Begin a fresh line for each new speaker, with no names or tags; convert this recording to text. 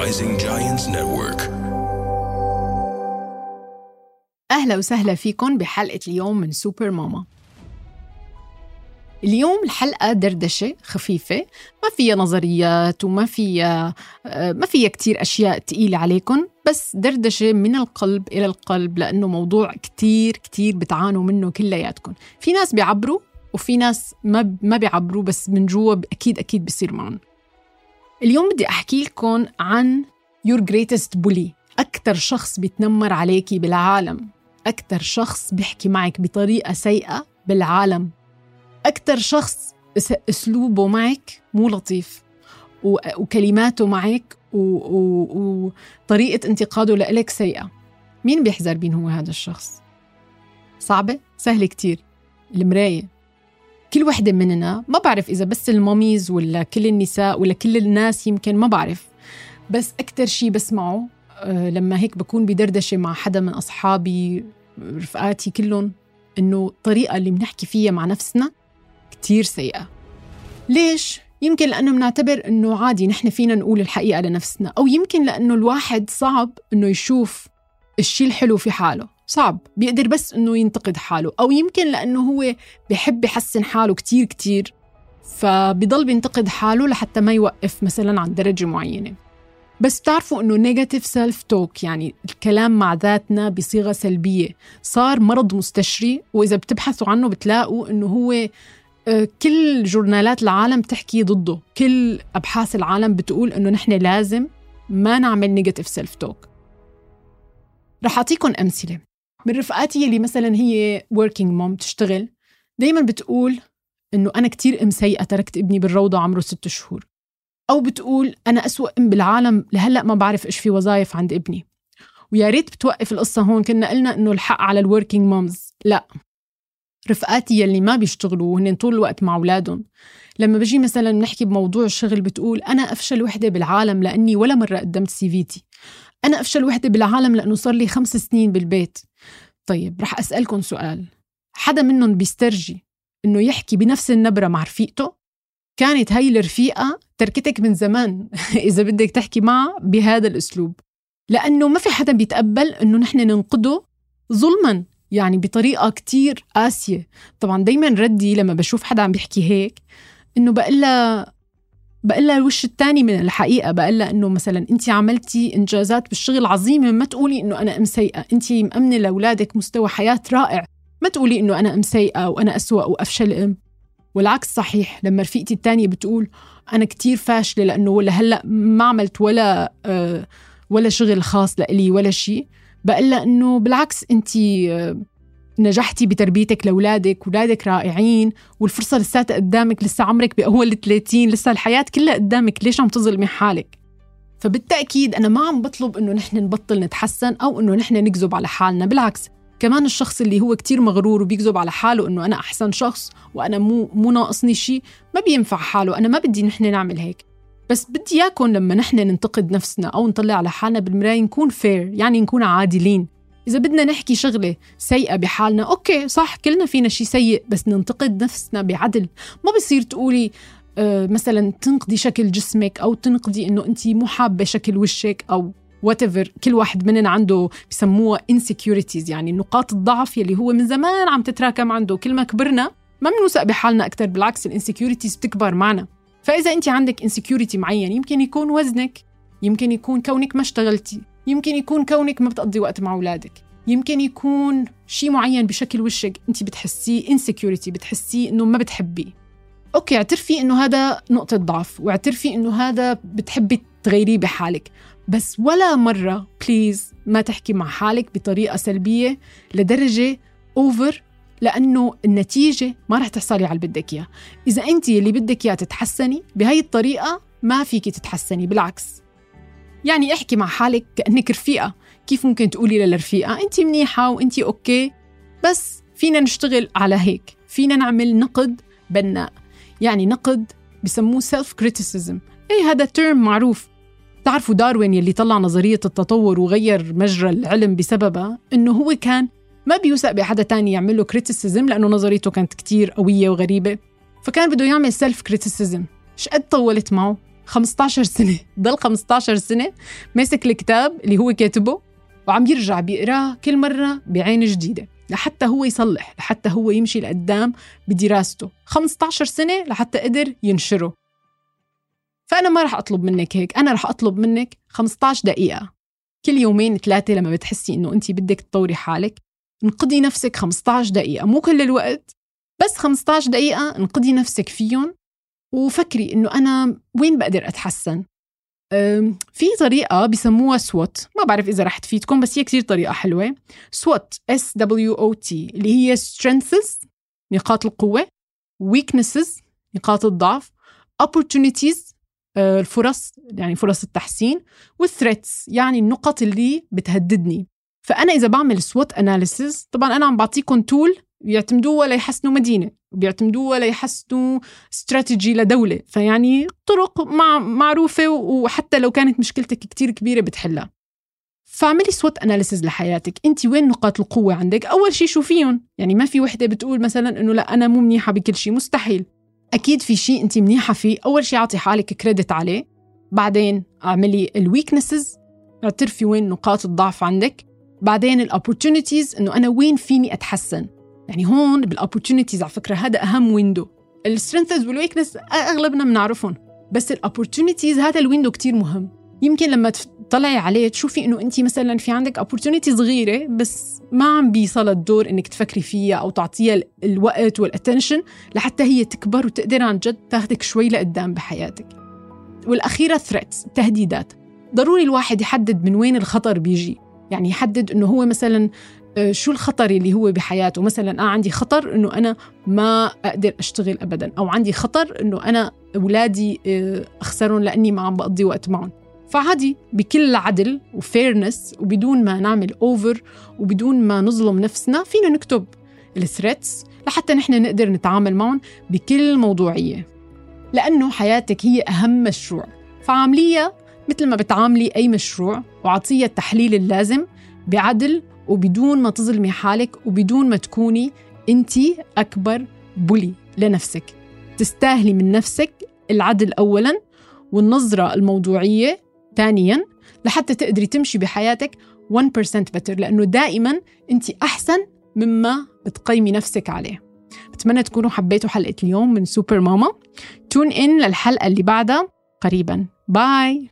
Rising Giants Network.
أهلا وسهلا فيكم بحلقة اليوم من سوبر ماما. اليوم الحلقة دردشة خفيفة ما فيها نظريات وما فيها آه، ما فيها كتير أشياء تقيلة عليكم بس دردشة من القلب إلى القلب لأنه موضوع كتير كتير بتعانوا منه كلياتكم في ناس بيعبروا وفي ناس ما ما بيعبروا بس من جوا أكيد أكيد بصير معهم اليوم بدي أحكي لكم عن your greatest bully. أكثر شخص بيتنمر عليكي بالعالم. أكثر شخص بيحكي معك بطريقة سيئة بالعالم. أكثر شخص أسلوبه معك مو لطيف. وكلماته معك وطريقة انتقاده لإلك سيئة. مين بيحذر مين هو هذا الشخص؟ صعبة؟ سهلة كتير. المراية. كل وحدة مننا ما بعرف إذا بس الماميز ولا كل النساء ولا كل الناس يمكن ما بعرف. بس أكتر شي بسمعه آه، لما هيك بكون بدردشة مع حدا من أصحابي رفقاتي كلهم إنه الطريقة اللي بنحكي فيها مع نفسنا كتير سيئة. ليش؟ يمكن لأنه بنعتبر إنه عادي نحن فينا نقول الحقيقة لنفسنا أو يمكن لأنه الواحد صعب إنه يشوف الشيء الحلو في حاله. صعب بيقدر بس إنه ينتقد حاله أو يمكن لأنه هو بحب يحسن حاله كتير كتير فبضل بينتقد حاله لحتى ما يوقف مثلا عند درجة معينة. بس بتعرفوا إنه negative self talk يعني الكلام مع ذاتنا بصيغة سلبية. صار مرض مستشري وإذا بتبحثوا عنه بتلاقوا إنه هو آه، كل journalات العالم تحكي ضده. كل أبحاث العالم بتقول إنه نحن لازم ما نعمل negative self talk رح اعطيكم أمثلة. من رفقاتي اللي مثلا هي working mom بتشتغل دايما بتقول إنه أنا كتير أم سيئة تركت ابني بالروضة عمره ست شهور. أو بتقول أنا أسوأ أم بالعالم لهلأ ما بعرف إيش في وظائف عند ابني. ويا ريت بتوقف القصة هون كنا قلنا إنه الحق على ال working moms لا. رفقاتي يلي ما بيشتغلوا وهن طول الوقت مع أولادهم. لما بجي مثلا نحكي بموضوع الشغل بتقول أنا أفشل وحدة بالعالم لأني ولا مرة قدمت CV تي أنا أفشل وحدة بالعالم لأنه صار لي خمس سنين بالبيت. طيب رح أسألكم سؤال. حدا منهم بيسترجي إنه يحكي بنفس النبرة مع رفيقته؟ كانت هاي الرفيقة تركتك من زمان إذا بدك تحكي معها بهذا الأسلوب. لأنه ما في حدا بيتقبل إنه نحن ننقده ظلما يعني بطريقة كتير قاسية. طبعا دايما ردي لما بشوف حدا عم بيحكي هيك إنه بقلها بقلها الوش الثاني من الحقيقة بقلها إنه مثلا أنت عملتي إنجازات بالشغل عظيمة ما تقولي إنه أنا أم سيئة أنت مأمنة لأولادك مستوى حياة رائع. ما تقولي إنه أنا أم سيئة وأنا أسوأ وأفشل أم. والعكس صحيح لما رفيقتي الثانية بتقول أنا كتير فاشلة لأنه ولا هلأ ما عملت ولا آه ولا شغل خاص لإلي ولا شيء. بقول لها إنه بالعكس أنت آه نجحتي بتربيتك لأولادك اولادك رائعين والفرصة لساتها قدامك لسه عمرك بأول 30 لسه الحياة كلها قدامك ليش عم تظلمي حالك؟ فبالتأكيد أنا ما عم بطلب إنه نحن نبطل نتحسن أو إنه نحن نكذب على حالنا بالعكس كمان الشخص اللي هو كتير مغرور وبيكذب على حاله إنه أنا أحسن شخص وأنا مو مو ناقصني شيء ما بينفع حاله أنا ما بدي نحن نعمل هيك. بس بدي إياكم لما نحن ننتقد نفسنا أو نطلع على حالنا بالمراية نكون fair يعني نكون عادلين. إذا بدنا نحكي شغلة سيئة بحالنا okay صح كلنا فينا شيء سيء بس ننتقد نفسنا بعدل. ما بصير تقولي آه مثلا تنقدي شكل جسمك أو تنقدي إنه أنت مو حابة شكل وشك أو whatever. كل واحد مننا عنده بسموها insecurities يعني نقاط الضعف يلي هو من زمان عم تتراكم عنده. كل ما كبرنا ما بنوثق بحالنا أكثر بالعكس ال insecurities بتكبر معنا. فإذا أنت عندك insecurity معين يمكن يكون وزنك يمكن يكون كونك ما اشتغلتي. يمكن يكون كونك ما بتقضي وقت مع أولادك. يمكن يكون شيء معين بشكل وشك انت بتحسيه insecurity بتحسيه إنه ما بتحبيه. okay اعترفي إنه هذا نقطة ضعف واعترفي إنه هذا بتحبي تغيريه بحالك. بس ولا مرة please ما تحكي مع حالك بطريقة سلبية لدرجة over لأنه النتيجة ما رح تحصلي على اللي بدك إياه. إذا أنت اللي بدك إياه تتحسني بهاي الطريقة ما فيك تتحسني بالعكس. يعني احكي مع حالك كأنك رفيقة. كيف ممكن تقولي للرفيقة أنت منيحة وأنت okay بس فينا نشتغل على هيك فينا نعمل نقد بناء. يعني نقد بسموه self criticism إيه هذا term معروف؟ تعرفوا داروين يلي طلع نظرية التطور وغير مجرى العلم بسببها؟ إنه هو كان ما بيوثق بحدا تاني يعمل له criticism لأنه نظريته كانت كتير قوية وغريبة فكان بده يعمل self criticism شقد طولت معه؟ 15 سنة. ضل 15 سنة ماسك الكتاب اللي هو كاتبه وعم يرجع بيقراه كل مرة بعين جديدة لحتى هو يصلح لحتى هو يمشي لقدام بدراسته. 15 سنة لحتى قدر ينشره. فأنا ما رح أطلب منك هيك أنا رح أطلب منك 15 دقيقة. كل يومين ثلاثة لما بتحسي إنه أنت بدك تطوري حالك انقضي نفسك 15 دقيقة. مو كل الوقت بس 15 دقيقة انقضي نفسك فيهم وفكري إنه أنا وين بقدر أتحسن؟ في طريقة بسموها SWOT. ما بعرف إذا رح تفيدكم بس هي كتير طريقة حلوة. SWOT S W O T اللي هي strengths نقاط القوة. weaknesses نقاط الضعف. opportunities آه، الفرص يعني فرص التحسين. وال threats يعني النقط اللي بتهددني. فأنا إذا بعمل SWOT analysis طبعا أنا عم بعطيكم tool بيعتمدوها ليحسنوا مدينة وبيعتمدوها ليحسنوا استراتيجي لدولة. فيعني طرق مع معروفة وحتى لو كانت مشكلتك كتير كبيرة بتحلها. فاعملي SWOT analysis لحياتك. انت وين نقاط القوة عندك؟ أول شيء شوفيهم يعني ما في وحدة بتقول مثلا إنه لا أنا مو منيحة بكل شيء مستحيل. أكيد في شيء انت منيحة فيه. أول شيء أعطي حالك credit عليه. بعدين اعملي ال weaknesses اعترفي وين نقاط الضعف عندك. بعدين ال opportunities إنه أنا وين فيني أتحسن. يعني هون بال opportunities على فكرة هذا أهم window ال strengths وال weakness أغلبنا بنعرفهم بس ال opportunities هذا ال window كتير مهم. يمكن لما تطلعي عليه تشوفي إنه انت مثلا في عندك opportunity صغيره بس ما عم بيصل الدور إنك تفكري فيها أو تعطيها الوقت وال attention لحتى هي تكبر وتقدر عن جد تاخذك شوي لقدام بحياتك. والأخيرة threats تهديدات. ضروري الواحد يحدد من وين الخطر بيجي. يعني يحدد إنه هو مثلا آه، شو الخطر اللي هو بحياته. مثلا أنا عندي خطر إنه أنا ما أقدر أشتغل ابدا أو عندي خطر إنه أنا أولادي آه، أخسرهم لأني ما عم بقضي وقت معهم. فعادي بكل عدل و fairness وبدون ما نعمل over وبدون ما نظلم نفسنا فينا نكتب ال threats لحتى نحن نقدر نتعامل معهم بكل موضوعية. لأنه حياتك هي أهم مشروع. فعامليها مثل ما بتعاملي أي مشروع وعطيها التحليل اللازم بعدل وبدون ما تظلمي حالك وبدون ما تكوني أنت أكبر بولي لنفسك. تستاهلي من نفسك العدل اولا والنظرة الموضوعية ثانيا لحتى تقدري تمشي بحياتك 1% بتر لأنه دائما أنت أحسن مما بتقيمي نفسك عليه. بتمنى تكونوا حبيتوا حلقة اليوم من سوبر ماما. تون ان للحلقة اللي بعدها قريبا. باي